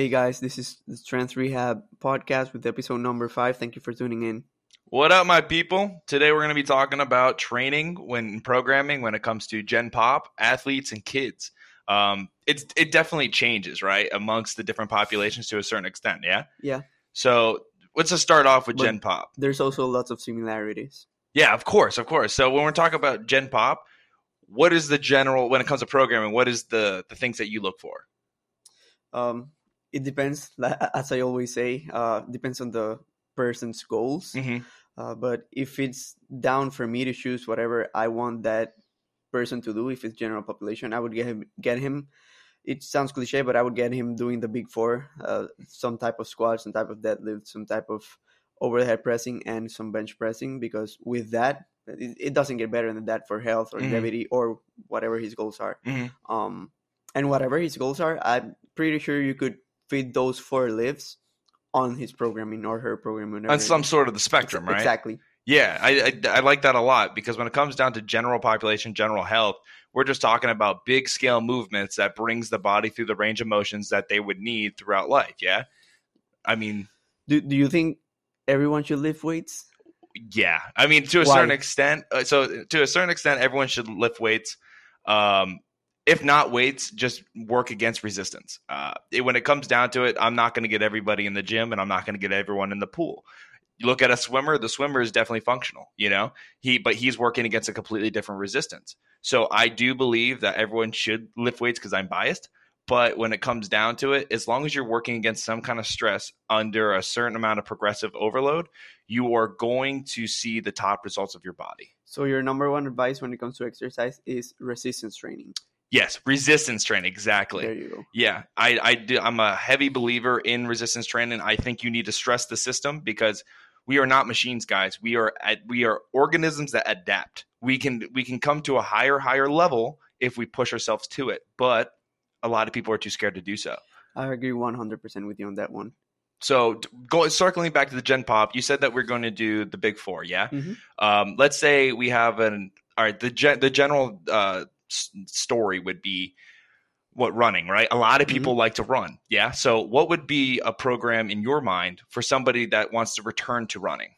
Hey guys, this is the Strength Rehab podcast with episode number five. Thank you for tuning in. What up, my people? Today we're going to be talking about training when programming when it comes to Gen Pop, athletes, and kids. Um, it's it definitely changes, right, amongst the different populations to a certain extent. Yeah. Yeah. So let's just start off with But- Gen Pop. There's also lots of similarities. Yeah, of course, of course. So when we're talking about Gen Pop, what is the general when it comes to programming? What is the the things that you look for? Um, it depends, as I always say, uh, depends on the person's goals. Mm-hmm. Uh, but if it's down for me to choose whatever I want that person to do, if it's general population, I would get him. Get him. It sounds cliche, but I would get him doing the big four, uh, some type of squat, some type of deadlift, some type of overhead pressing, and some bench pressing. Because with that, it, it doesn't get better than that for health or Mhm. or whatever his goals are. Mhm. Um, and whatever his goals are, I'm pretty sure you could fit those four lifts on his programming or her programming. On some sort of the spectrum, right? Exactly. Yeah, I, I I like that a lot because when it comes down to general population, general health, we're just talking about big scale movements that brings the body through the range of motions that they would need throughout life. Yeah, I mean, Do Do you think everyone should lift weights? yeah, I mean to a Why? certain extent. uh, So to a certain extent, everyone should lift weights. Um, if not weights, just work against resistance. Uh, it- when it comes down to it, I'm not going to get everybody in the gym, and I'm not going to get everyone in the pool. You look at a swimmer; the swimmer is definitely functional, you know. He, but he's working against a completely different resistance. So I do believe that everyone should lift weights because I'm biased. But when it comes down to it, as long as you're working against some kind of stress under a certain amount of progressive overload, you are going to see the top results of your body. So your number one advice when it comes to exercise is resistance training. Yes, resistance training, exactly. There you go. Yeah, I, I do. I'm a heavy believer in resistance training. I think you need to stress the system because we are not machines, guys. We are we are organisms that adapt. We can we can come to a higher higher level if we push ourselves to it, but a lot of people are too scared to do so. I agree one hundred percent with you on that one. So, go circling back to the Gen Pop, you said that we're going to do the big four, yeah. Mhm. Um, let's say we have an all right. The gen, the general uh, story would be what running, right? A lot of people like to run, yeah. So, what would be a program in your mind for somebody that wants to return to running?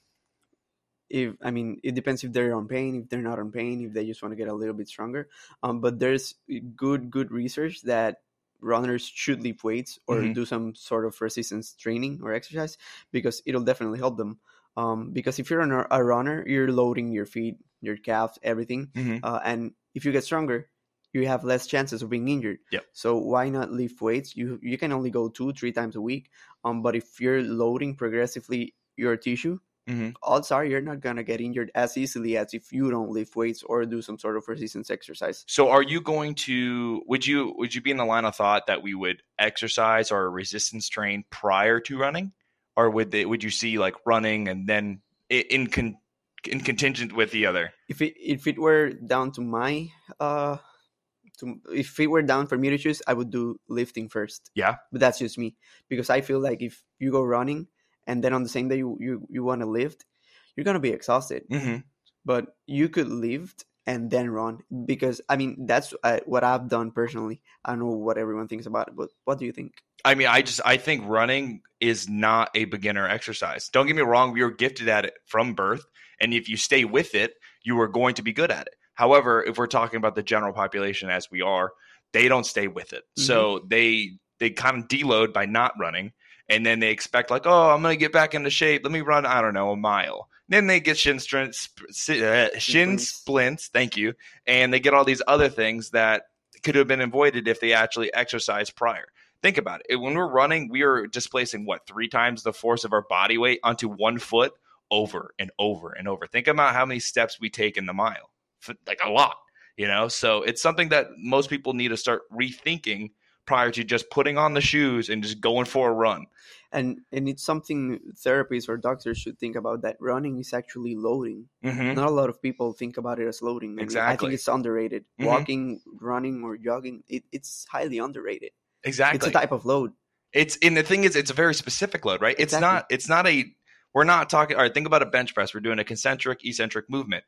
If I mean, it depends if they're on pain, if they're not on pain, if they just want to get a little bit stronger. Um, but there's good good research that runners should lift weights or Mhm. do some sort of resistance training or exercise because it'll definitely help them. Um, because if you're a, a runner, you're loading your feet, your calves, everything, Mhm. uh, and if you get stronger, you have less chances of being injured. Yep. So why not lift weights? You you can only go two, three times a week. Um, but if you're loading progressively your tissue, Mhm. odds are you're not gonna get injured as easily as if you don't lift weights or do some sort of resistance exercise. So, are you going to? Would you would you be in the line of thought that we would exercise or resistance train prior to running, or would they? Would you see like running and then in con, in contingent with the other? If it if it were down to my uh, to if it were down for me to choose, I would do lifting first. Yeah. but that's just me because I feel like if you go running and then on the same day you you, you want to lift, you're gonna be exhausted. Mm-hmm. But you could lift and then run because I mean that's uh, what I've done personally. I don't know what everyone thinks about it, but what do you think? I mean, I just I think running is not a beginner exercise. Don't get me wrong, we are gifted at it from birth, and if you stay with it, you are going to be good at it. However, if we're talking about the general population as we are, they don't stay with it. So they they kind of deload by not running, and then they expect like, oh, I'm going to get back into shape. Let me run, I don't know, a mile. Then they get shin splints, uh, shin Splints. splints. Thank you, and they get all these other things that could have been avoided if they actually exercised prior think about it. When we're running, we are displacing what three times the force of our body weight onto one foot over and over and over. Think about how many steps we take in the mile, like a lot, you know. So it's something that most people need to start rethinking prior to just putting on the shoes and just going for a run. And and it's something therapists or doctors should think about that running is actually loading. Mm-hmm. Not a lot of people think about it as loading. I Exactly. think it's underrated. Mhm. Walking, running, or jogging, it, it's highly underrated. Exactly. It's a type of load. It's and the thing is, it's a very specific load, right? It's not. It's not a. We're not talking. All right, think about a bench press. We're doing a concentric, eccentric movement.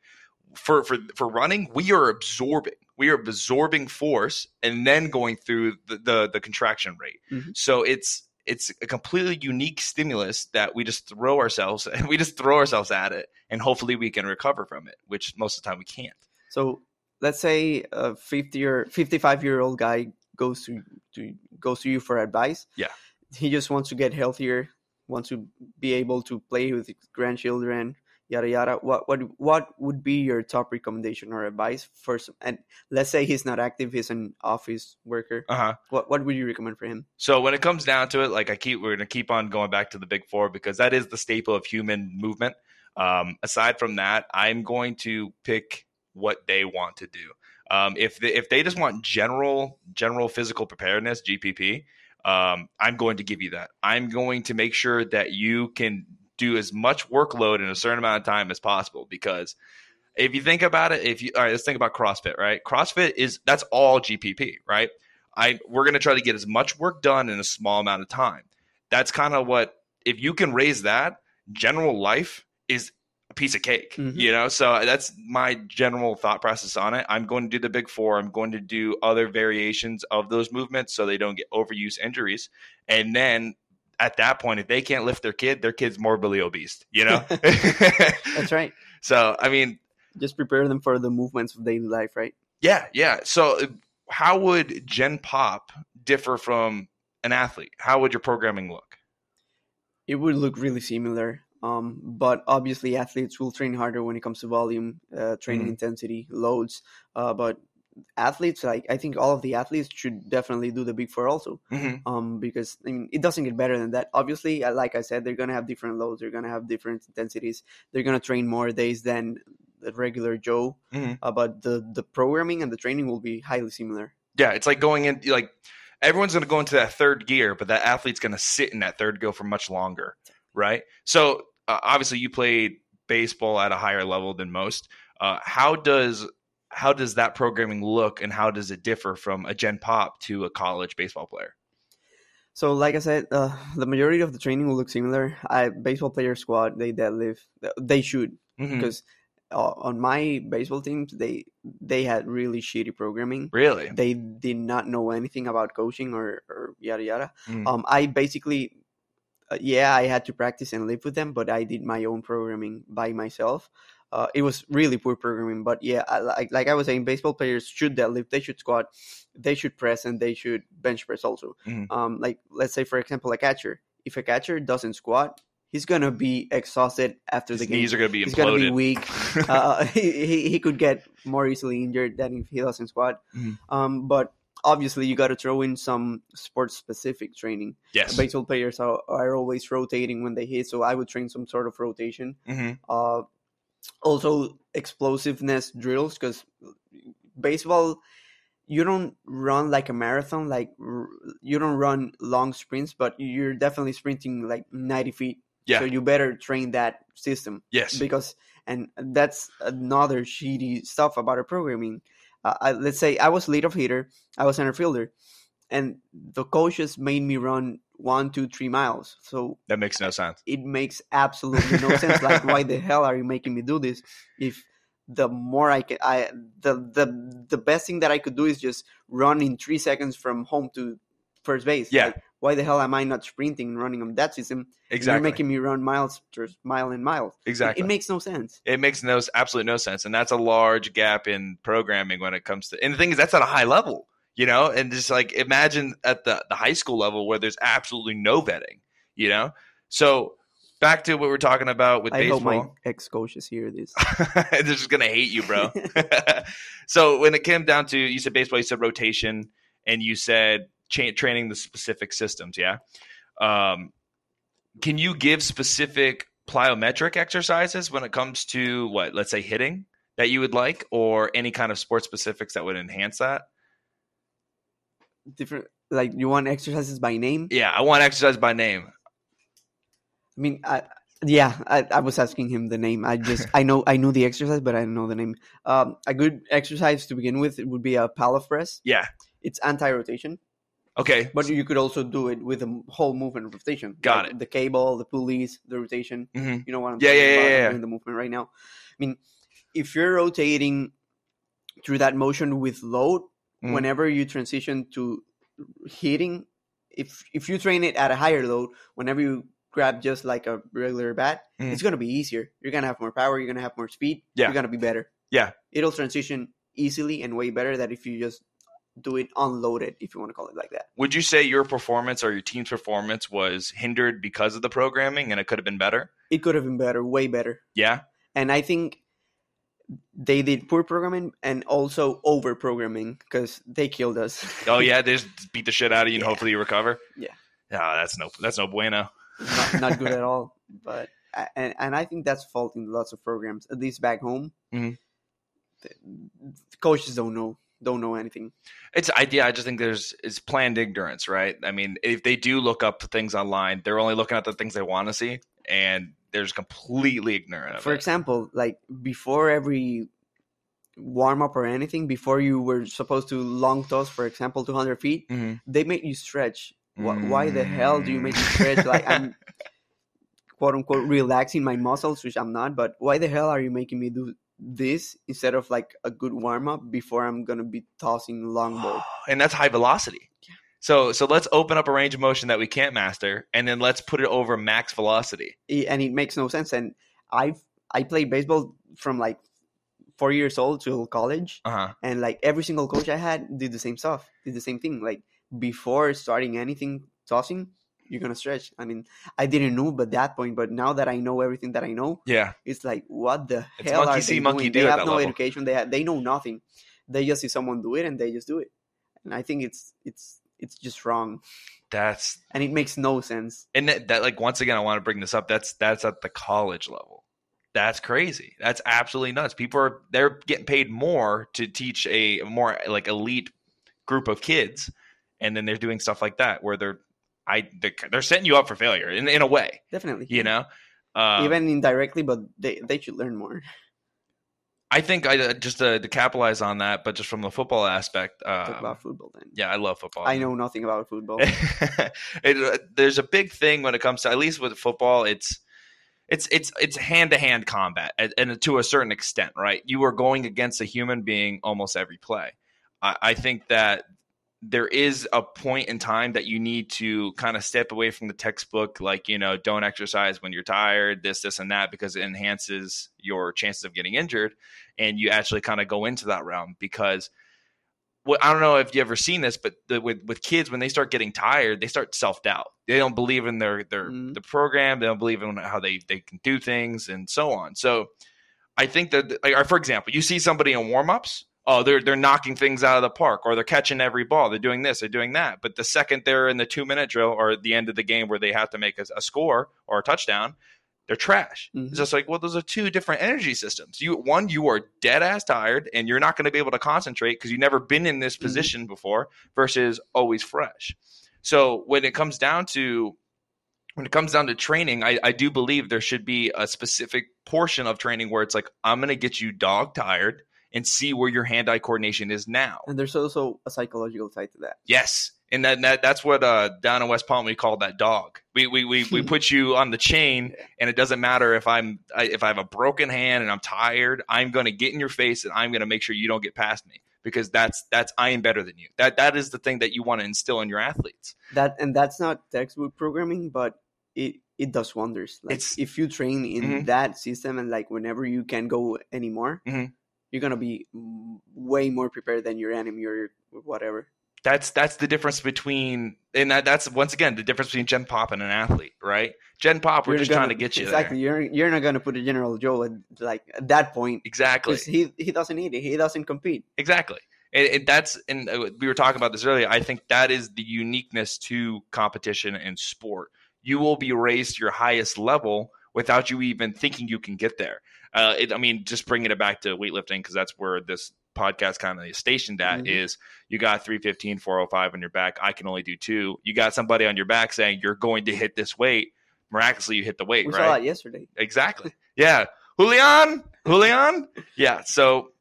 For for for running, we are absorbing. We are absorbing force and then going through the the, the contraction rate. Mhm. So it's it's a completely unique stimulus that we just throw ourselves and we just throw ourselves at it and hopefully we can recover from it which most of the time we can't So let's say a 50 or 55 year old guy goes to, to goes to you for advice. Yeah. He just wants to get healthier, wants to be able to play with his grandchildren, yada yada. What what what would be your top recommendation or advice for some, and let's say he's not active, he's an office worker. uh-huh What what would you recommend for him? So when it comes down to it, like I keep, we're going to keep on going back to the big four because that is the staple of human movement. Um, aside from that, I'm going to pick what they want to do. Um, if they, if they just want general general physical preparedness, GPP, um, I'm going to give you that. I'm going to make sure that you can do as much workload in a certain amount of time as possible because if you think about it, if you all right, let's think about CrossFit, right? CrossFit is that's all GPP, right? I we're going to try to get as much work done in a small amount of time. That's kind of what if you can raise that, general life is a piece of cake, Mhm. you know? So that's my general thought process on it. I'm going to do the big 4. I'm going to do other variations of those movements so they don't get overuse injuries. And then at that point if they can't lift their kid, their kid's morbidly obese, you know? That's right. so, I mean, Just prepare them for the movements of daily life, right? yeah, yeah. So, how would Gen Pop differ from an athlete? How would your programming look? it would look really similar. Um, but obviously, athletes will train harder when it comes to volume, uh, training Mhm. intensity, loads. Uh, but athletes, like I think all of the athletes should definitely do the big four also. Mm-hmm. Um, because I mean, it doesn't get better than that. Obviously, uh, like I said, they're gonna have different loads. They're gonna have different intensities. They're gonna train more days than the regular Joe. Mhm. Uh, but the the programming and the training will be highly similar. Yeah, it's like going in like everyone's going to go into that third gear, but that athlete's going to sit in that third gear for much longer, right? So uh, obviously, you played baseball at a higher level than most. Uh, how does how does that programming look, and how does it differ from a Gen Pop to a college baseball player? So, like I said, uh, the majority of the training will look similar. I baseball player squad, they deadlift. They should Mhm. because uh, on my baseball teams, they they had really shitty programming. Really? They did not know anything about coaching or, or yada yada. Mm. Um, I basically, uh, yeah, I had to practice and live with them, but I did my own programming by myself. Uh, it was really poor programming, but yeah, I, like like I was saying, baseball players should deadlift, they should squat, they should press, and they should bench press also. Mhm. Um, like let's say for example, a catcher. If a catcher doesn't squat, he's gonna be exhausted after His the game. knees are going to be imploded. he's gonna be weak. uh, he, he he could get more easily injured than if he doesn't squat. Mhm. Um, but obviously you got to throw in some sports specific training. yes. Baseball players are, are always rotating when they hit, so I would train some sort of rotation. hmm Uh, also explosiveness drills because baseball you don't run like a marathon like r- you don't run long sprints but you're definitely sprinting like 90 feet Yeah. so you better train that system Yes. because and that's another shitty stuff about our programming I, let's say i was leadoff hitter i was center fielder and the coaches made me run one two three miles so That makes no sense. it makes absolutely no sense like why the hell are you making me do this if the more i can i the the the best thing that i could do is just run in three seconds from home to first base Yeah. Like, why the hell am i not sprinting and running on that system Exactly. you're making me run miles just mile and miles exactly. it makes no sense it makes no absolutely no sense and that's a large gap in programming when it comes to and the thing is that's at a high level you know and just like imagine at the, the high school level where there's absolutely no vetting you know so back to what we're talking about with i hope my baseball ex-coaches here. this they're just gonna hate you bro so when it came down to you said baseball you said rotation and you said cha- training the specific systems yeah um, can you give specific plyometric exercises when it comes to what let's say hitting that you would like or any kind of sport specifics that would enhance that different like you want exercises by name yeah i want exercise by name I mean, I, yeah, I, I was asking him the name. I just I know I knew the exercise, but I didn't know the name. Um, a good exercise to begin with it would be a Pallof press. yeah It's anti-rotation, okay but you could also do it with a whole movement rotation. Got Like it. The cable, the pulleys, the rotation. hmm You know what I'm Yeah, talking yeah, yeah, about? I'm yeah. doing the movement right now. I mean, if you're rotating through that motion with load, Mhm. whenever you transition to hitting, if if you train it at a higher load, whenever you grab just like a regular bat, Mhm. it's gonna be easier. You're gonna have more power. You're gonna have more speed. Yeah. You're gonna be better. Yeah. It'll transition easily and way better than if you just do it unloaded, if you want to call it like that. Would you say your performance or your team's performance was hindered because of the programming and it could have been better? It could have been better, way better. Yeah. and I think they did poor programming and also over programming because they killed us. Oh yeah, they just beat the shit out of you and Yeah. hopefully you recover. Yeah. Ah, that's no that's no bueno. not, not good at all. But and and I think that's faulting lots of programs. At least back home, Mhm. the, the coaches don't know don't know anything. It's I yeah, I just think there's it's planned ignorance, right? I mean, if they do look up things online, they're only looking at the things they want to see, and they're just completely ignorant of For it. example, like before every warm up or anything, before you were supposed to long toss, for example, 200 feet, Mhm. they made you stretch. Wh- Why the hell do you make me stretch? Like I'm quote unquote relaxing my muscles, which I'm not. But why the hell are you making me do this instead of like a good warm up before I'm gonna be tossing long ball? and that's high velocity. Yeah. So so let's open up a range of motion that we can't master, and then let's put it over max velocity. And it makes no sense. And I've I played baseball from like four years old till college, Uh huh. and like every single coach I had did the same stuff, did the same thing. Like before starting anything tossing, you're gonna stretch. I mean, I didn't know but that point, but now that I know everything that I know, Yeah. it's like what the It's hell are see, they monkey doing? do They have no level. education. They have, they know nothing. They just see someone do it and they just do it. And I think it's it's it's just wrong, That's and it makes no sense. and that, that like once again, I want to bring this up. That's that's at the college level. That's crazy. That's absolutely nuts. People are they're getting paid more to teach a more like elite group of kids, and then they're doing stuff like that where they're I they're, setting you up for failure in in a way. Definitely, You know, um, even indirectly, but they they should learn more. I think I uh, just uh, to capitalize on that, but just from the football aspect. Talk Um, about football then. yeah, I love football. I know nothing about football. it, uh, there's a big thing when it comes to at least with football. It's it's it's it's hand to hand combat, and, and to a certain extent, right? You are going against a human being almost every play. I, I think that there is a point in time that you need to kind of step away from the textbook, like you know, don't exercise when you're tired, this, this, and that, because it enhances your chances of getting injured, and you actually kind of go into that realm because well, I don't know if you ever seen this, but the, with with kids when they start getting tired, they start self doubt. They don't believe in their their Mhm. the program. They don't believe in how they they can do things and so on. So I think that, like, for example, you see somebody in warm ups. Oh, they're they're knocking things out of the park, or they're catching every ball. They're doing this, they're doing that. But the second they're in the two minute drill or the end of the game where they have to make a, a score or a touchdown, they're trash. Mhm. It's just like, well, those are two different energy systems. You one, you are dead ass tired, and you're not going to be able to concentrate because you've never been in this Mhm. position before. Versus always fresh. So when it comes down to when it comes down to training, I, I do believe there should be a specific portion of training where it's like, I'm going to get you dog tired and see where your hand eye coordination is now. And there's also a psychological side to that. Yes. And that, that that's what uh, down in West Palm we call that dog. We we, we, we put you on the chain, and it doesn't matter if I'm I, if I have a broken hand and I'm tired. I'm going to get in your face and I'm going to make sure you don't get past me because that's that's I am better than you. That that is the thing that you want to instill in your athletes. That and that's not textbook programming, but it it does wonders. Like It's- if you train in Mhm. that system and like whenever you can go anymore, Mhm. You're gonna be way more prepared than your enemy or your whatever. That's that's the difference between and that, that's once again the difference between Gen Pop and an athlete, right? Gen Pop, we're You're just gonna- trying to get you there. exactly. there. You're you're not gonna put a General Joe at like at that point Exactly. he he doesn't need it. He doesn't compete. Exactly. And, and that's and uh, we were talking about this earlier. I think that is the uniqueness to competition and sport. You will be raised to your highest level without you even thinking you can get there. Uh, it, I mean, just bringing it back to weightlifting because that's where this podcast kind of is stationed at. Mhm. Is you got 315, 405 on your back. I can only do two. You got somebody on your back saying you're going to hit this weight. Miraculously, you hit the weight, We right? saw yesterday. Exactly. Yeah. Julian. Julian. Yeah. So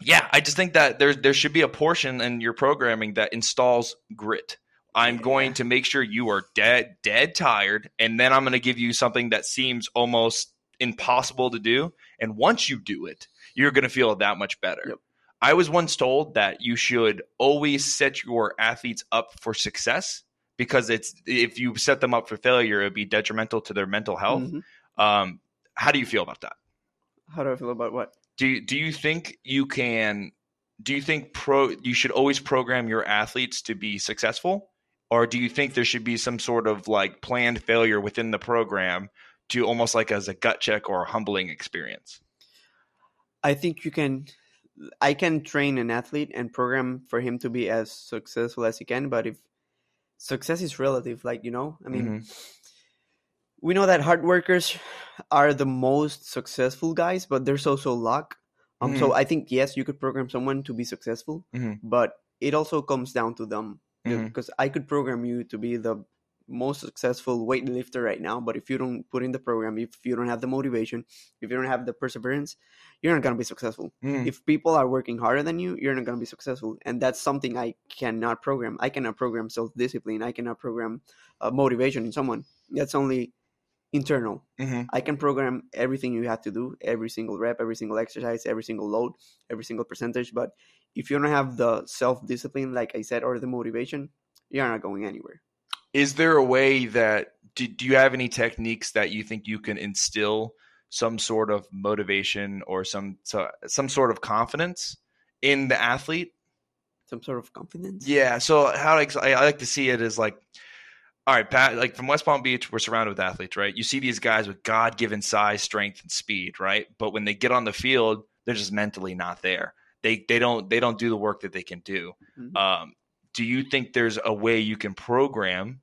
yeah, I just think that there there should be a portion in your programming that installs grit. I'm Yeah. going to make sure you are dead dead tired and then I'm going to give you something that seems almost impossible to do and once you do it, you're going to feel that much better. Yep. I was once told that you should always set your athletes up for success, because it's if you set them up for failure, it would be detrimental to their mental health. Mhm. Um, how do you feel about that? How do I feel about what? Do you, do you think you can? Do you think pro you should always program your athletes to be successful, or do you think there should be some sort of like planned failure within the program to almost like as a gut check or a humbling experience? I think you can. I can train an athlete and program for him to be as successful as he can, but if success is relative, like you know, I mean, Mhm. we know that hard workers are the most successful guys, but there's also luck. Um, so I think yes, you could program someone to be successful, Mhm. but it also comes down to them Mhm. because I could program you to be the most successful weightlifter right now, but if you don't put in the program, if you don't have the motivation, if you don't have the perseverance, you're not gonna be successful. Mhm. If people are working harder than you, you're not gonna be successful, and that's something I cannot program. I cannot program self discipline. I cannot program uh, motivation in someone. That's only internal. Mhm. I can program everything you have to do, every single rep, every single exercise, every single load, every single percentage. But if you don't have the self discipline, like I said, or the motivation, you're not going anywhere. Is there a way that do, do you have any techniques that you think you can instill some sort of motivation or some so, some sort of confidence in the athlete? Some sort of confidence. yeah so how I, I like to see it is like all right pat like from west palm beach we're surrounded with athletes right? You see these guys with god-given size strength and speed right? But when they get on the field they're just mentally not there. They they don't they don't do the work that they can do. Mhm. um, do you think there's a way you can program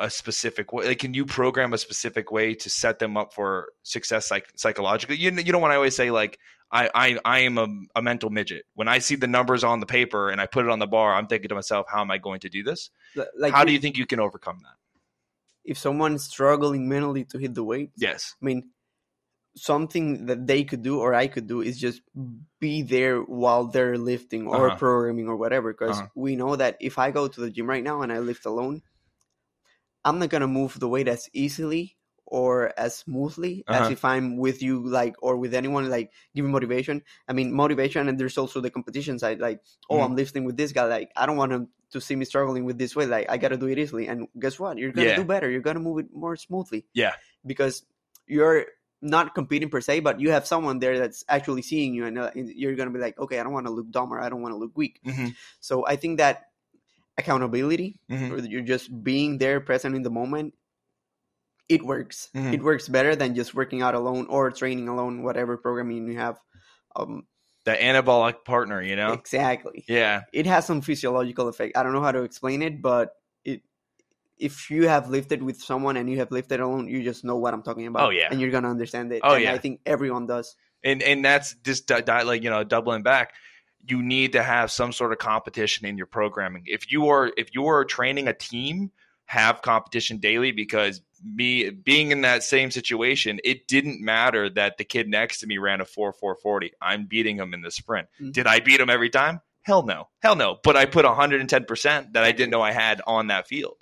a specific way? Like, can you program a specific way to set them up for success psych- psychologically? You, you know, when I always say like, I, I, I am a, a mental midget. When I see the numbers on the paper and I put it on the bar, I'm thinking to myself, how am I going to do this? Like, how do you think you can overcome that? if someone's struggling mentally to hit the weight? Yes. I mean, something that they could do or I could do is just be there while they're lifting or Uh-huh. programming or whatever. Because Uh-huh. we know that if I go to the gym right now and I lift alone, I'm not gonna move the weight as easily or as smoothly as Uh-huh. if I'm with you, like or with anyone, like giving motivation. I mean, motivation, and there's also the competition side. Like, oh, Mhm. I'm lifting with this guy. Like, I don't want him to see me struggling with this way. Like, I gotta do it easily. And guess what? You're gonna Yeah. do better. You're gonna move it more smoothly. Yeah. because you're not competing per se, but you have someone there that's actually seeing you, and uh, you're gonna be like, okay, I don't want to look dumb or I don't want to look weak. Mhm. So I think that accountability, Mhm. or you're just being there, present in the moment, it works. Mhm. It works better than just working out alone or training alone, whatever programming you have. Um, The anabolic partner, you know? Exactly. Yeah. It has some physiological effect. I don't know how to explain it, but it if you have lifted with someone and you have lifted alone, you just know what I'm talking about. Oh, yeah. and you're gonna understand it. Oh, and yeah. I think everyone does. and and that's just di- di- like you know doubling back you need to have some sort of competition in your programming. If you are if you are training a team have competition daily because me being in that same situation it didn't matter that the kid next to me ran a 4 440 i'm beating him in the sprint. Mhm. did i beat him every time? Hell no. Hell no. But i put 110% that i didn't know i had on that field.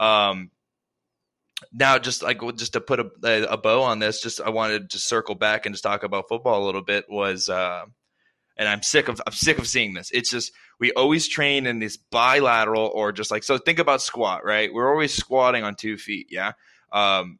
Um now just like just to put a, a bow on this just i wanted to circle back and just talk about football a little bit was uh and i'm sick of i'm sick of seeing this. It's just we always train in this bilateral or just like so think about squat right? We're always squatting on two feet yeah? Um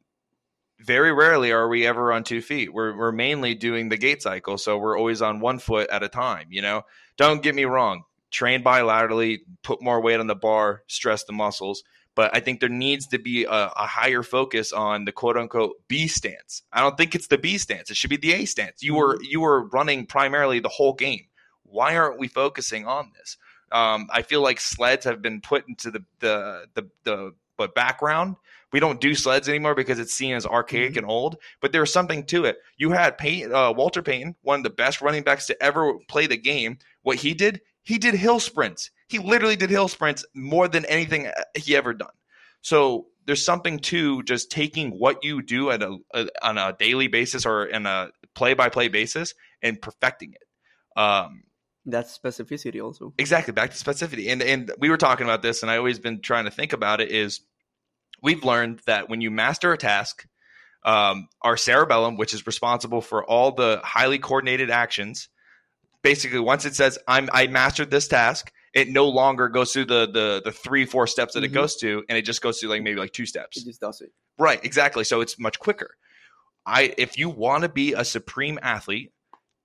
very rarely are we ever on two feet. We're, we're mainly doing the gait cycle so we're always on one foot at a time you know? Don't get me wrong. Train bilaterally put more weight on the bar stress the muscles but I think there needs to be a, a, higher focus on the quote unquote B stance. I don't think it's the B stance. It should be the A stance. You were you were running primarily the whole game. Why aren't we focusing on this? Um, I feel like sleds have been put into the the the, the but background. We don't do sleds anymore because it's seen as archaic Mhm. and old. But there's something to it. You had Payton, uh, Walter Payton, one of the best running backs to ever play the game. What he did, he did hill sprints. He literally did hill sprints more than anything uh, he ever done. So there's something to just taking what you do at a, a on a daily basis or in a play by play basis and perfecting it. Um, That's specificity also. exactly back to specificity and and we were talking about this and i always been trying to think about it is we've learned that when you master a task um, our cerebellum which is responsible for all the highly coordinated actions basically once it says i'm i mastered this task it no longer goes through the the the three four steps that it Mhm. goes to, and it just goes through like maybe like two steps. It just does it. Right, exactly. So it's much quicker. I if you want to be a supreme athlete,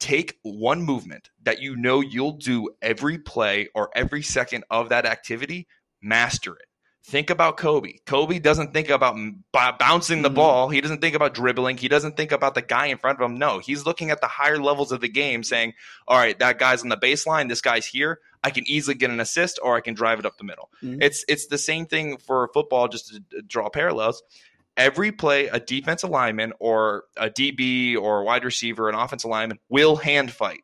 take one movement that you know you'll do every play or every second of that activity, master it. Think about Kobe. Kobe doesn't think about b- bouncing the Mhm. ball. He doesn't think about dribbling. He doesn't think about the guy in front of him. No, he's looking at the higher levels of the game saying, "All right, that guy's on the baseline, this guy's here. I can easily get an assist or I can drive it up the middle." Mhm. It's it's the same thing for football just to draw parallels every play a defensive lineman or a DB or a wide receiver, an offensive lineman will hand fight.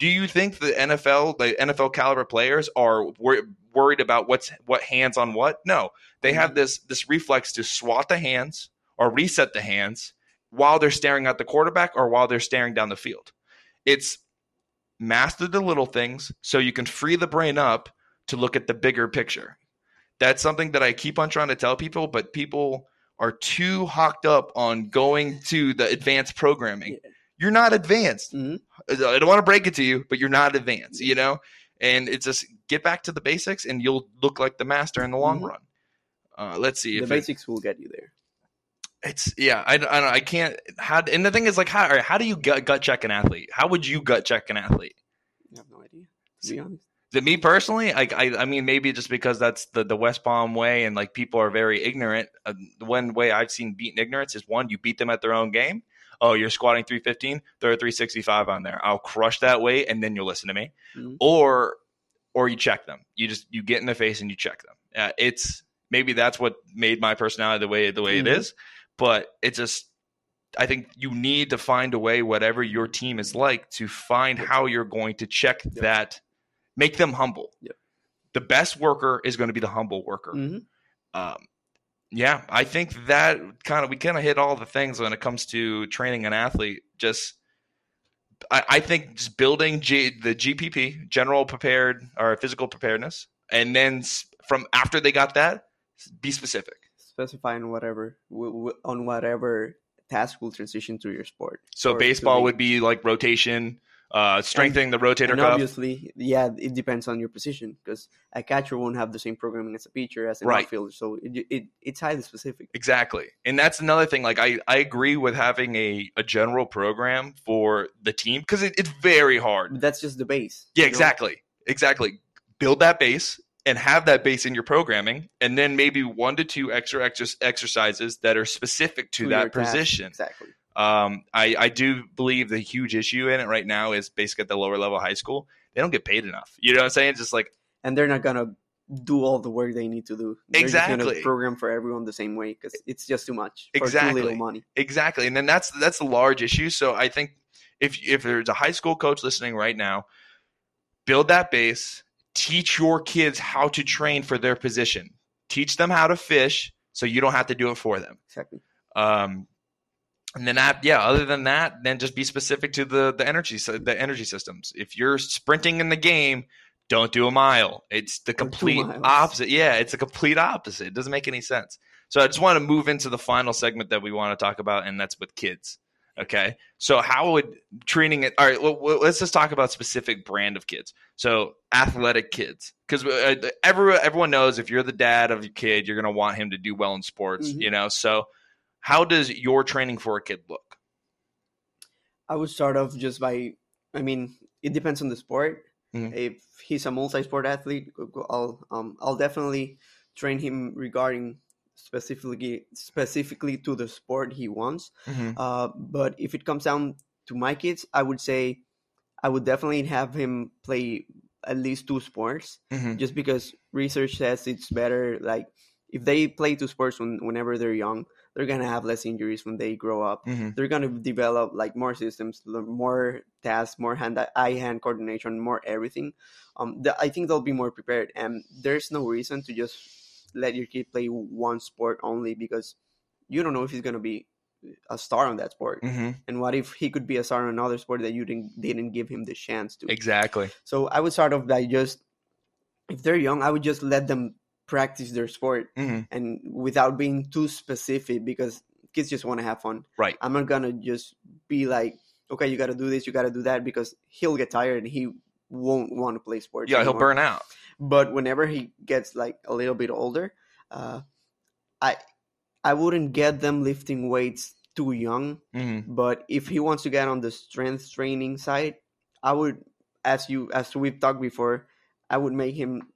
Do you think the NFL, the NFL caliber players are wor- worried about what's what hands on what? No, they have this this reflex to swat the hands or reset the hands while they're staring at the quarterback or while they're staring down the field. It's master the little things so you can free the brain up to look at the bigger picture. That's something that I keep on trying to tell people, but people are too hocked up on going to the advanced programming. You're not advanced. Mhm. I don't want to break it to you, but you're not advanced, you know? And it's just get back to the basics and you'll look like the master in the long Mhm. run. Uh, let's see The if it- basics will get you there. it's yeah. I, I, don't- I can't. How and the thing is like how how do you gut, gut check an athlete? How would you gut check an athlete? I have no idea. To be honest. To me personally, I, I I mean maybe just because that's the the West Palm way and like people are very ignorant. Uh, the one way I've seen beaten ignorance is one you beat them at their own game. Oh, you're squatting 315, throw a 365 on there. I'll crush that weight and then you'll listen to me. Mhm. Or or you check them. You just you get in the face and you check them. Uh, it's maybe that's what made my personality the way the way Mhm. it is, but it just I think you need to find a way, whatever your team is like, to find how you're going to check Yep. that, make them humble. Yep. The best worker is going to be the humble worker. Mhm. Um, yeah, I think that kind of we kind of hit all the things when it comes to training an athlete. Just, I, I think just building G, the GPP, general prepared or physical preparedness, and then from after they got that, be specific. Specifying whatever on whatever task will transition to your sport. So baseball would be like rotation, uh, strengthening the rotator and cuff. obviously, yeah, it depends on your position because a catcher won't have the same programming as a pitcher as an Right. outfielder. So it, it it's highly specific. Exactly. And that's another thing. Like I, I agree with having a, a general program for the team because it, it's very hard. But that's just the base. Yeah, you know? exactly. Exactly. Build that base and have that base in your programming and then maybe one to two extra exer- exercises that are specific to, To that position. Exactly. Um, I, I do believe the huge issue in it right now is basically at the lower level high school. They don't get paid enough. You know what I'm saying? Just like And they're not gonna do all the work they need to do. They're Exactly. program for everyone the same way because it's just too much for too Exactly. little money. Exactly, and then that's that's a large issue. So I think if if there's a high school coach listening right now, build that base. Teach your kids how to train for their position. Teach them how to fish, so you don't have to do it for them. Exactly. Um, and then that, yeah. Other than that, then just be specific to the the energy the energy systems. If you're sprinting in the game, don't do a mile. It's the complete opposite. Yeah, it's a complete opposite. It doesn't make any sense. So I just want to move into the final segment that we want to talk about, and that's with kids. Okay, so how would training it? All right, well, let's just talk about specific brand of kids. So athletic kids, because everyone everyone knows if you're the dad of your kid, you're going to want him to do well in sports. Mhm. You know, so how does your training for a kid look? I would start off just by, I mean, it depends on the sport. Mhm. If he's a multi-sport athlete, I'll um, I'll definitely train him regarding specifically specifically to the sport he wants. Uh, but if it comes down to my kids, I would say I would definitely have him play at least two sports, Mhm. just because research says it's better. Like if they play two sports when, whenever they're young, they're gonna have less injuries when they grow up Mhm. they're going to develop like more systems more tasks more hand eye hand coordination more everything um the, i think they'll be more prepared and there's no reason to just let your kid play one sport only because you don't know if he's going to be a star on that sport Mhm. and what if he could be a star on another sport that you didn't didn't give him the chance to Exactly. so i would start off by just if they're young i would just let them practice their sport Mhm. and without being too specific because kids just want to have fun Right. I'm not gonna just be like, okay, you got to do this, you got to do that, because he'll get tired and he won't want to play sports. Yeah, he'll burn out. But whenever he gets like a little bit older, uh, I I wouldn't get them lifting weights too young. hmm But if he wants to get on the strength training side, I would, as you as we've talked before, I would make him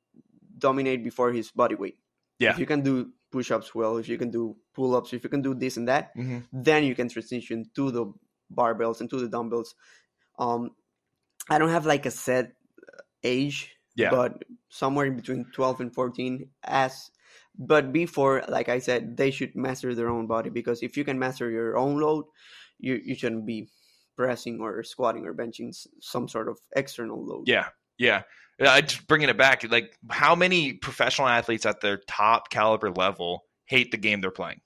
dominate before his body weight. Yeah. If you can do push-ups well, if you can do pull-ups, if you can do this and that, hmm then you can transition to the barbells and to the dumbbells. Um, I don't have like a set uh, age, Yeah. but somewhere in between 12 and 14 as but before like i said they should master their own body because if you can master your own load you you shouldn't be pressing or squatting or benching some sort of external load Yeah, yeah. I just bringing it back. Like, how many professional athletes at their top caliber level hate the game they're playing?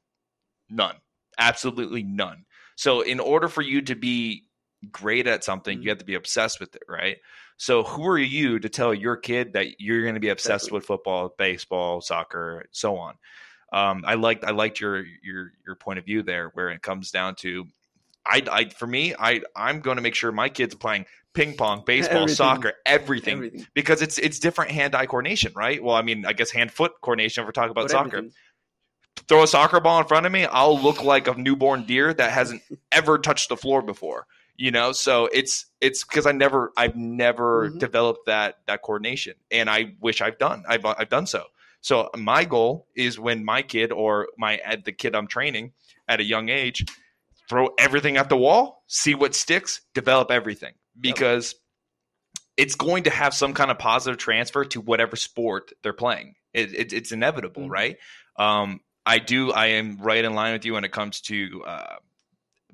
None. Absolutely none. So, in order for you to be great at something, Mhm. you have to be obsessed with it, right? So, who are you to tell your kid that you're going to be obsessed Exactly. with football, baseball, soccer, so on? Um, I liked I liked your your your point of view there, where it comes down to, I, I for me, I I'm going to make sure my kids are playing ping pong, baseball, Everything. soccer, everything, everything because it's it's different hand-eye coordination, right? Well, I mean, I guess hand-foot coordination if we're talking about but soccer. everything. Throw a soccer ball in front of me, I'll look like a newborn deer that hasn't ever touched the floor before. You know, so it's it's because I never I've never Mhm. developed that that coordination, and I wish I've done I've I've done so. So my goal is when my kid or my at the kid I'm training at a young age, throw everything at the wall, see what sticks, develop everything because it's going to have some kind of positive transfer to whatever sport they're playing. It, it, it's inevitable, Mhm. right? Um, I do. I am right in line with you when it comes to uh,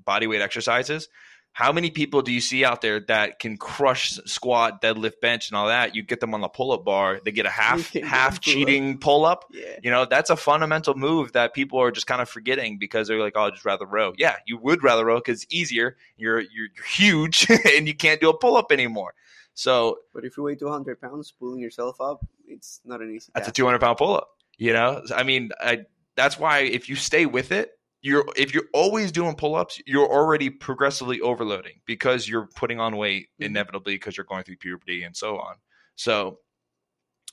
body weight exercises. How many people do you see out there that can crush squat, deadlift, bench, and all that? You get them on the pull-up bar, they get a half half cheating pull-up. yeah You know, that's a fundamental move that people are just kind of forgetting because they're like, "Oh, I'd just rather row." Yeah, you would rather row because it's easier. You're you're, you're huge and you can't do a pull-up anymore. So but if you weigh 200 pounds pulling yourself up it's not an easy that's a 200 pound pull-up. You know, I mean, I, that's why if you stay with it, you're if you're always doing pull-ups, you're already progressively overloading because you're putting on weight Mhm. inevitably because you're going through puberty and so on. So,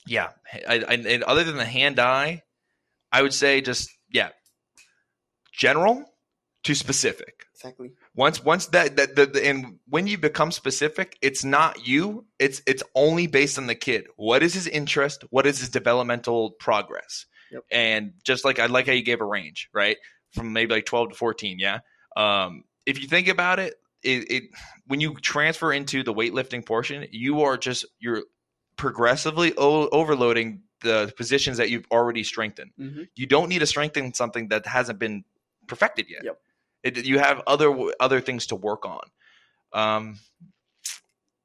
yeah, I, I, and other than the hand-eye, I would say just yeah, general to specific. exactly Once once that that the, the and when you become specific, it's not you. It's it's only based on the kid. What is his interest? What is his developmental progress? Yep. And just like I like how you gave a range, right? From maybe like twelve to fourteen. Yeah. Um, if you think about it, it, it when you transfer into the weightlifting portion, you are just you're progressively o- overloading the positions that you've already strengthened Mhm. you don't need to strengthen something that hasn't been perfected yet. Yep. It, you have other other things to work on. Um,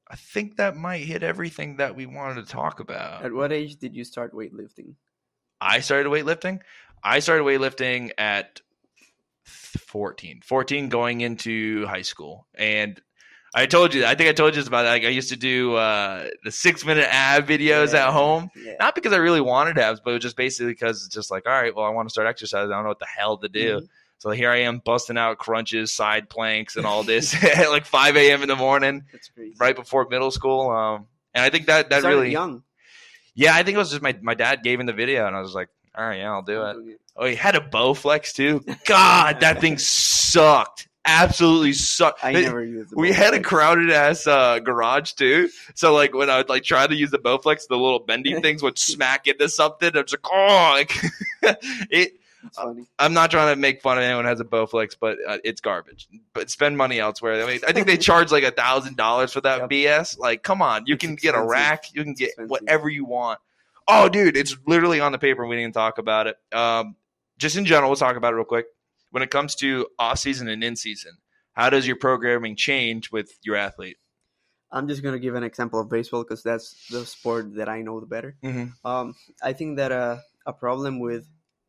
I think that might hit everything that we wanted to talk about. at what age did you start weightlifting I started weightlifting. I started weightlifting at 14. 14 going into high school. And I told you, I think I told you this about like I used to do uh, the six minute ab videos Yeah. at home. yeah Not because I really wanted abs, but it was just basically because it's just like, all right, well, I want to start exercising. I don't know what the hell to do. Mhm. So here I am busting out crunches, side planks, and all this at like 5 a.m. in the morning, crazy right before middle school. Um, and I think that that really, young yeah, I think it was just my my dad gave him the video, and I was like, all right, yeah, I'll do it. Oh, he had a Bowflex too. God, that thing sucked. Absolutely sucked. I never used we had a crowded ass uh, garage too. So like when I would like try to use the Bowflex, the little bendy things would smack into something. I was like, oh, like, it. Funny. I'm not trying to make fun of anyone who has a Bowflex, but uh, it's garbage. But spend money elsewhere. I mean, I think they charge like a thousand dollars for that Yep. BS. Like, come on, you It's can get a rack, you can get expensive. whatever you want. Oh, dude, it's literally on the paper. We didn't talk about it. Um, just in general, we'll talk about it real quick. When it comes to off season and in season, how does your programming change with your athlete? I'm just gonna give an example of baseball because that's the sport that I know the better. Mm-hmm. Um, I think that uh, a problem with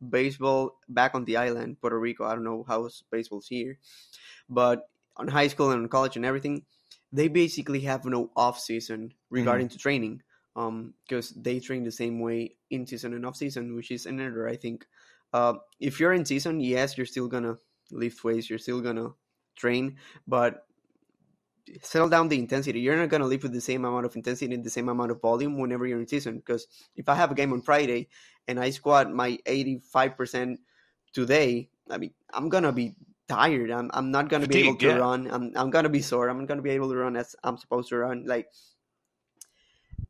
baseball back on the island, Puerto Rico. I don't know how baseball's here, but on high school and college and everything, they basically have no off season regarding to training. Um, because they train the same way in season and off season, which is another. I think, uh, if you're in season, yes, you're still gonna lift weights, you're still gonna train, but settle down the intensity. You're not gonna lift with the same amount of intensity and the same amount of volume whenever you're in season. Because if I have a game on Friday and I squat my 85% today, I mean, I'm gonna be tired. I'm I'm not gonna be able to yeah. run. I'm I'm gonna be sore. I'm not gonna be able to run as I'm supposed to run. Like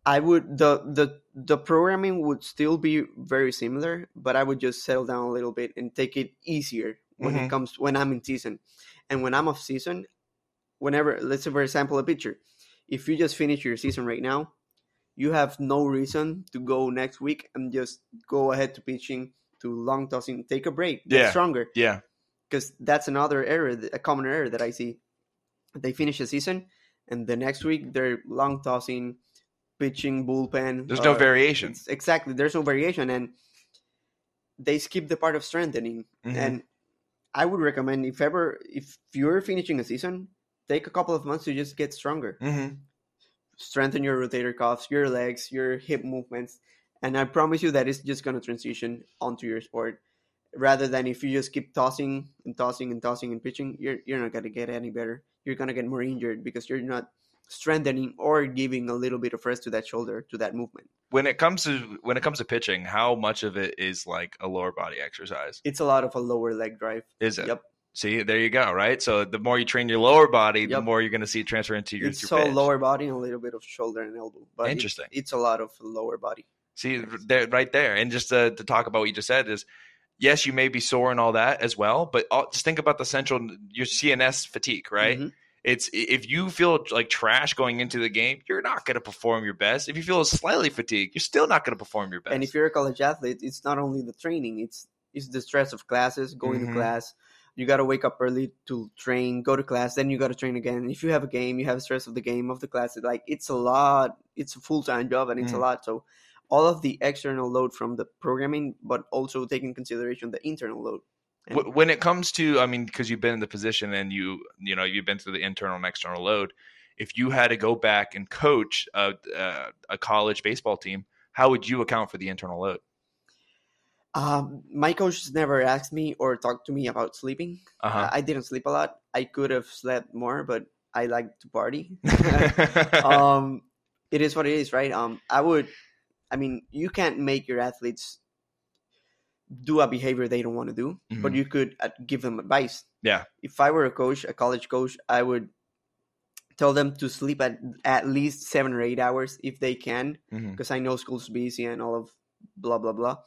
I would the the the programming would still be very similar, but I would just settle down a little bit and take it easier when Mhm. it comes when I'm in season. And when I'm off season, whenever let's say for example a pitcher, if you just finish your season right now, you have no reason to go next week and just go ahead to pitching to long tossing. Take a break, get Yeah. stronger Yeah. because that's another error, a common error that I see. They finish the season, and the next week they're long tossing, pitching, bullpen. There's no uh, variation. Exactly, there's no variation, and they skip the part of strengthening. Mhm. And I would recommend if ever if you're finishing a season, take a couple of months to just get stronger, Mm-hmm. strengthen your rotator cuffs, your legs, your hip movements, and I promise you that it's just going to transition onto your sport. Rather than if you just keep tossing and tossing and tossing and pitching, you're you're not going to get any better. You're going to get more injured because you're not strengthening or giving a little bit of rest to that shoulder to that movement. When it comes to when it comes to pitching, how much of it is like a lower body exercise? It's a lot of a lower leg drive. Is it? Yep. See, there you go. Right. So the more you train your lower body, the more you're going to see it transfer into your, It's your so pitch. lower body and a little bit of shoulder and elbow. But it- Interesting. it's a lot of lower body. See, there, right there. And just to, to talk about what you just said is, yes, you may be sore and all that as well, but all, just think about the central your CNS fatigue, right? Mhm. It's if you feel like trash going into the game, you're not going to perform your best. If you feel slightly fatigued, you're still not going to perform your best. And if you're a college athlete, it's not only the training; it's it's the stress of classes, going Mhm. to class. You got to wake up early to train, go to class, then you got to train again. If you have a game, you have stress of the game of the class. It's Like it's a lot. It's a full time job, and it's Mhm. a lot. So all of the external load from the programming, but also taking consideration the internal load. And when it comes to, I mean, because you've been in the position and you, you know, you've been through the internal and external load. If you had to go back and coach a, a, a college baseball team, how would you account for the internal load? um, my coaches never asked me or talked to me about sleeping. Uh I I didn't sleep a lot. I could have slept more, but I like to party. um, it is what it is, right? Um, I would, I mean, you can't make your athletes do a behavior they don't want to do, but Mhm. you could uh, give them advice. Yeah. If I were a coach, a college coach, I would tell them to sleep at at least seven or eight hours if they can, because I know school's busy and all of blah blah blah.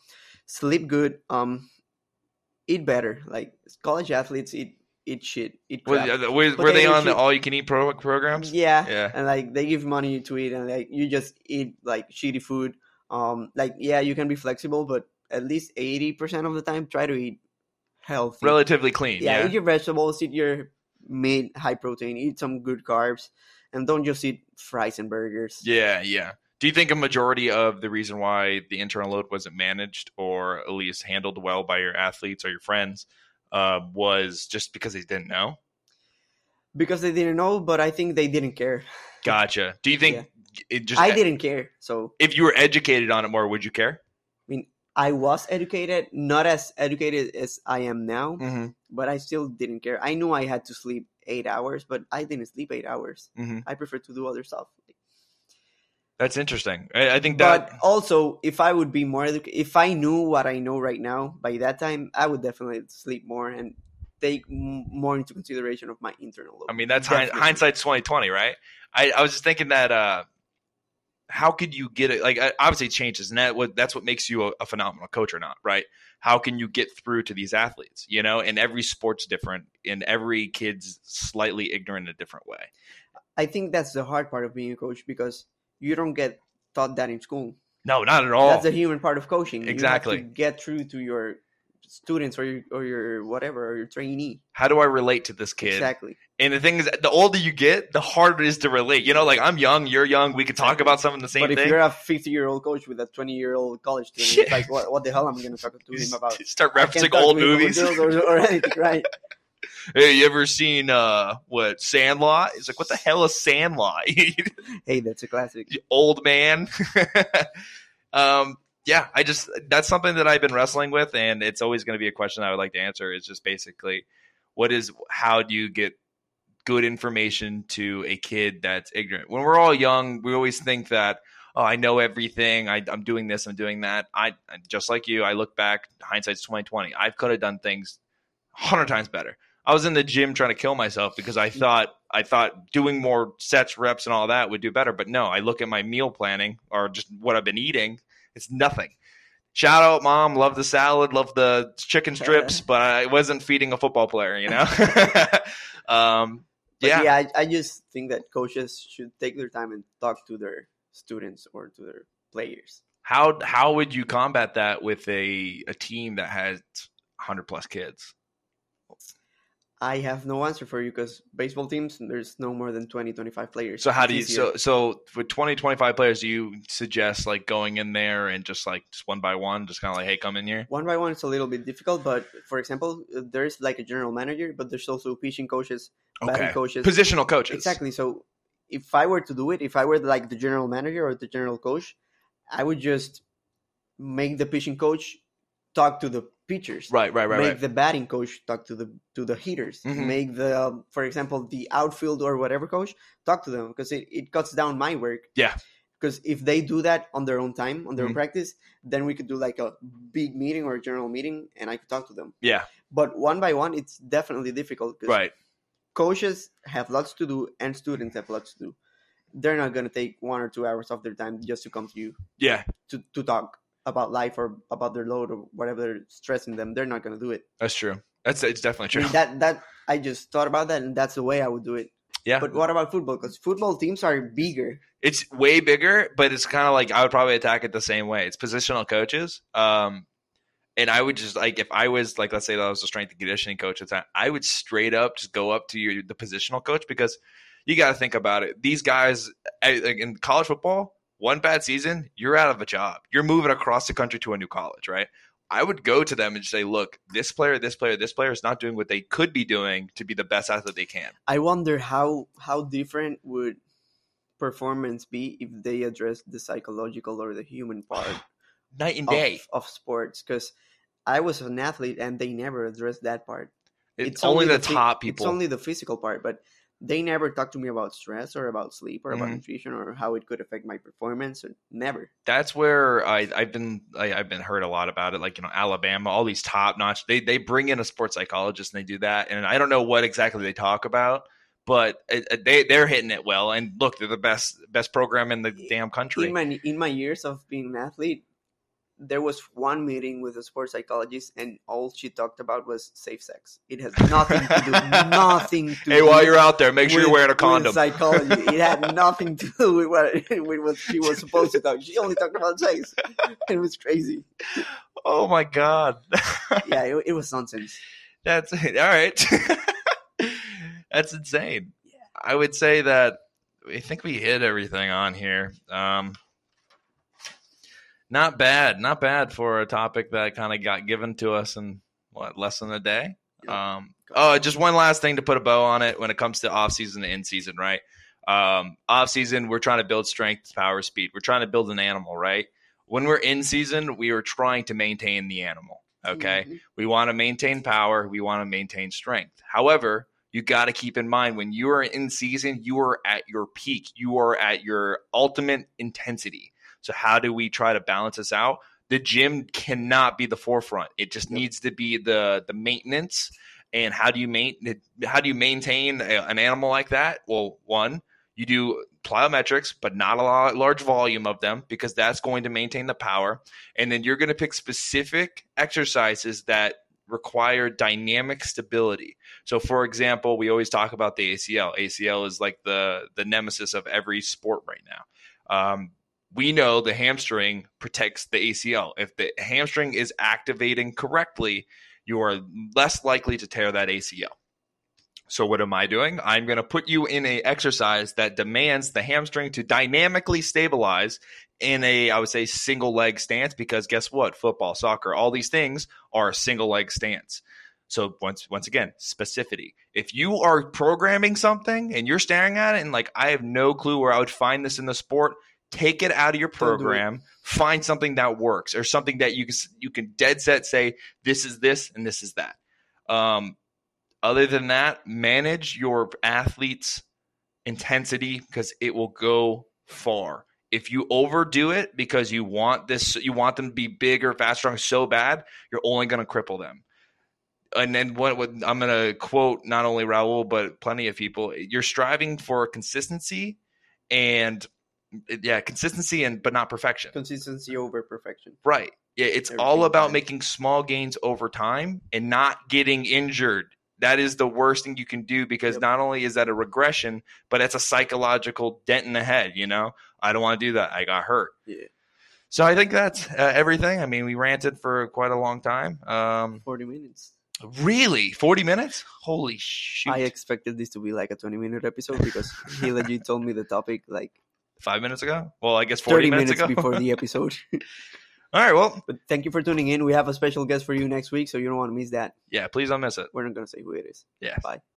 Sleep good. Um, eat better. Like college athletes eat eat shit. Eat Were, crap. were, But were they they on the all you can eat pro- programs? Yeah, Yeah. and like they give money to eat, and like you just eat like shitty food. Um, like yeah, you can be flexible, but at least eighty percent of the time, try to eat healthy. Relatively clean. yeah, Yeah. eat your vegetables, eat your meat, high protein, eat some good carbs, and don't just eat fries and burgers. Yeah. Yeah. Do you think a majority of the reason why the internal load wasn't managed or at least handled well by your athletes or your friends uh, was just because they didn't know? Because they didn't know, but I think they didn't care. Gotcha. Do you think it just I didn't care, so if you were educated on it more, would you care? I was educated, not as educated as I am now, Mm-hmm. but I still didn't care. I knew I had to sleep eight hours, but I didn't sleep eight hours. Mhm. I prefer to do other stuff. That's interesting. I, I think that. But also, if I would be more, if I knew what I know right now, by that time, I would definitely sleep more and take m- more into consideration of my internal load. I mean, that's hind- hindsight's twenty twenty, right? I, I was just thinking that. uh how could you get it? Like, obviously, it changes, and that what that's what makes you a, a phenomenal coach or not, right? How can you get through to these athletes? You know, and every sport's different, and every kid's slightly ignorant in a different way. I think that's the hard part of being a coach because you don't get taught that in school. No, not at all. That's the human part of coaching. Exactly. get through to your students or your, or your whatever or your trainee. How do I relate to this kid? Exactly. And the thing is, the older you get, the harder it is to relate. You know, like I'm young, you're young. We can talk about some of the same but if thing. you're a 50 year old coach with a 20 year old college student, Yeah. it's like, what, what the hell am I going to talk to him about? Start referencing old to him about movies. Or, or anything, right? hey, you ever seen uh what Sandlot? He's like, what the hell is Sandlot? Hey, that's a classic. Old man. um, yeah, I just that's something that I've been wrestling with, and it's always going to be a question I would like to answer. Is just basically, what is how do you get good information to a kid that's ignorant. When we're all young, we always think that, oh, I know everything. I, am doing this. I'm doing that. I just like you. I look back. Hindsight's 2020. I could have done things hundred times better. I was in the gym trying to kill myself because I thought I thought doing more sets, reps, and all that would do better. But no, I look at my meal planning or just what I've been eating. It's nothing. Shout out, mom. Love the salad. Love the chicken strips, but I wasn't feeding a football player. You know. um, yeah, yeah. I, I just think that coaches should take their time and talk to their students or to their players. How how would you combat that with a a team that has hundred plus kids? I have no answer for you because baseball teams there's no more than 20 25 players. So how do you so so for 20 25 players do you suggest like going in there and just like just one by one just kind of like hey come in here? One by one it's a little bit difficult but for example there's like a general manager but there's also pitching coaches, batting okay. coaches, positional coaches. Exactly. So if I were to do it if I were like the general manager or the general coach I would just make the pitching coach talk to the pitchers. Right, right, right. Make right. the batting coach talk to the to the hitters. Mm-hmm. Make the, um, for example, the outfield or whatever coach talk to them because it, it cuts down my work. Yeah. Because if they do that on their own time, on their mm-hmm. own practice, then we could do like a big meeting or a general meeting, and I could talk to them. Yeah. But one by one, it's definitely difficult. Right. Coaches have lots to do, and students have lots to do. They're not gonna take one or two hours of their time just to come to you. Yeah. To to talk about life or about their load or whatever stressing them, they're not going to do it. That's true. That's it's definitely true. I mean, that that I just thought about that, and that's the way I would do it. Yeah. But what about football? Because football teams are bigger. It's way bigger, but it's kind of like I would probably attack it the same way. It's positional coaches. Um, and I would just like if I was like let's say that I was a strength and conditioning coach at the time, I would straight up just go up to your the positional coach because you got to think about it. These guys in college football, one bad season, you're out of a job. You're moving across the country to a new college, right? I would go to them and say, look, this player, this player, this player is not doing what they could be doing to be the best athlete they can. I wonder how how different would performance be if they address the psychological or the human part night and day of, of sports because I was an athlete and they never addressed that part. It's, it's only, only, the, the top people. It's only the physical part, but they never talked to me about stress or about sleep or about mm-hmm. nutrition or how it could affect my performance. Uh, never. That's where I, have been. I, have been heard a lot about it. Like you know, Alabama, all these top notch. They they bring in a sports psychologist and they do that. And I don't know what exactly they talk about, but it, they they're hitting it well. And look, they're the best best program in the damn country. In my in my years of being an athlete, there was one meeting with a sports psychologist, and all she talked about was safe sex. It has nothing to do, nothing to. Hey, while you're out there, make sure with, you're wearing a condom. Psychology. It had nothing to do with what, with what she was supposed to talk. She only talked about sex. It was crazy. Oh my god. yeah, it, it, was nonsense. That's all right. That's insane. Yeah. I would say that I think we hit everything on here. Um, not bad, not bad for a topic that kind of got given to us in what less than a day. Yeah. Um, oh, just one last thing to put a bow on it when it comes to off season and in season, right? Um, off season, we're trying to build strength, power, speed. We're trying to build an animal, right? When we're in season, we are trying to maintain the animal. Okay, mm-hmm. we want to maintain power, we want to maintain strength. However, you got to keep in mind when you are in season, you are at your peak, you are at your ultimate intensity. So how do we try to balance this out? The gym cannot be the forefront. It just yep. needs to be the the maintenance. And how do you main, how do you maintain a, an animal like that? Well, one, you do plyometrics, but not a lot, large volume of them because that's going to maintain the power. And then you're going to pick specific exercises that require dynamic stability. So, for example, we always talk about the ACL. ACL is like the the nemesis of every sport right now. Um, we know the hamstring protects the ACL. If the hamstring is activating correctly, you are less likely to tear that ACL. So what am I doing? I'm going to put you in a exercise that demands the hamstring to dynamically stabilize in a I would say single leg stance because guess what? Football, soccer, all these things are a single leg stance. So once once again, specificity. If you are programming something and you're staring at it and like I have no clue where I would find this in the sport, take it out of your program, find something that works or something that you can, you can dead set say this is this and this is that. Um, Other than that, manage your athletes' intensity because it will go far. If you overdo it because you want this, you want them to be bigger, fast, strong so bad, you're only going to cripple them. And then what, what I'm going to quote not only Raul but plenty of people: you're striving for consistency and yeah, consistency and but not perfection. Consistency over perfection. Right. Yeah, it's Every all about time. making small gains over time and not getting injured. That is the worst thing you can do because Yep. not only is that a regression, but it's a psychological dent in the head. You know, I don't want to do that. I got hurt. Yeah. So I think that's uh, everything. I mean, we ranted for quite a long time. Um, Forty minutes. really, forty minutes? Holy shoot! I expected this to be like a twenty minute episode because he legit told me the topic like Five minutes ago? Well, I guess forty thirty minutes, minutes ago. before the episode. All right. Well, but thank you for tuning in. We have a special guest for you next week, so you don't want to miss that. yeah. Please don't miss it. We're not gonna say who it is. Yeah. Bye.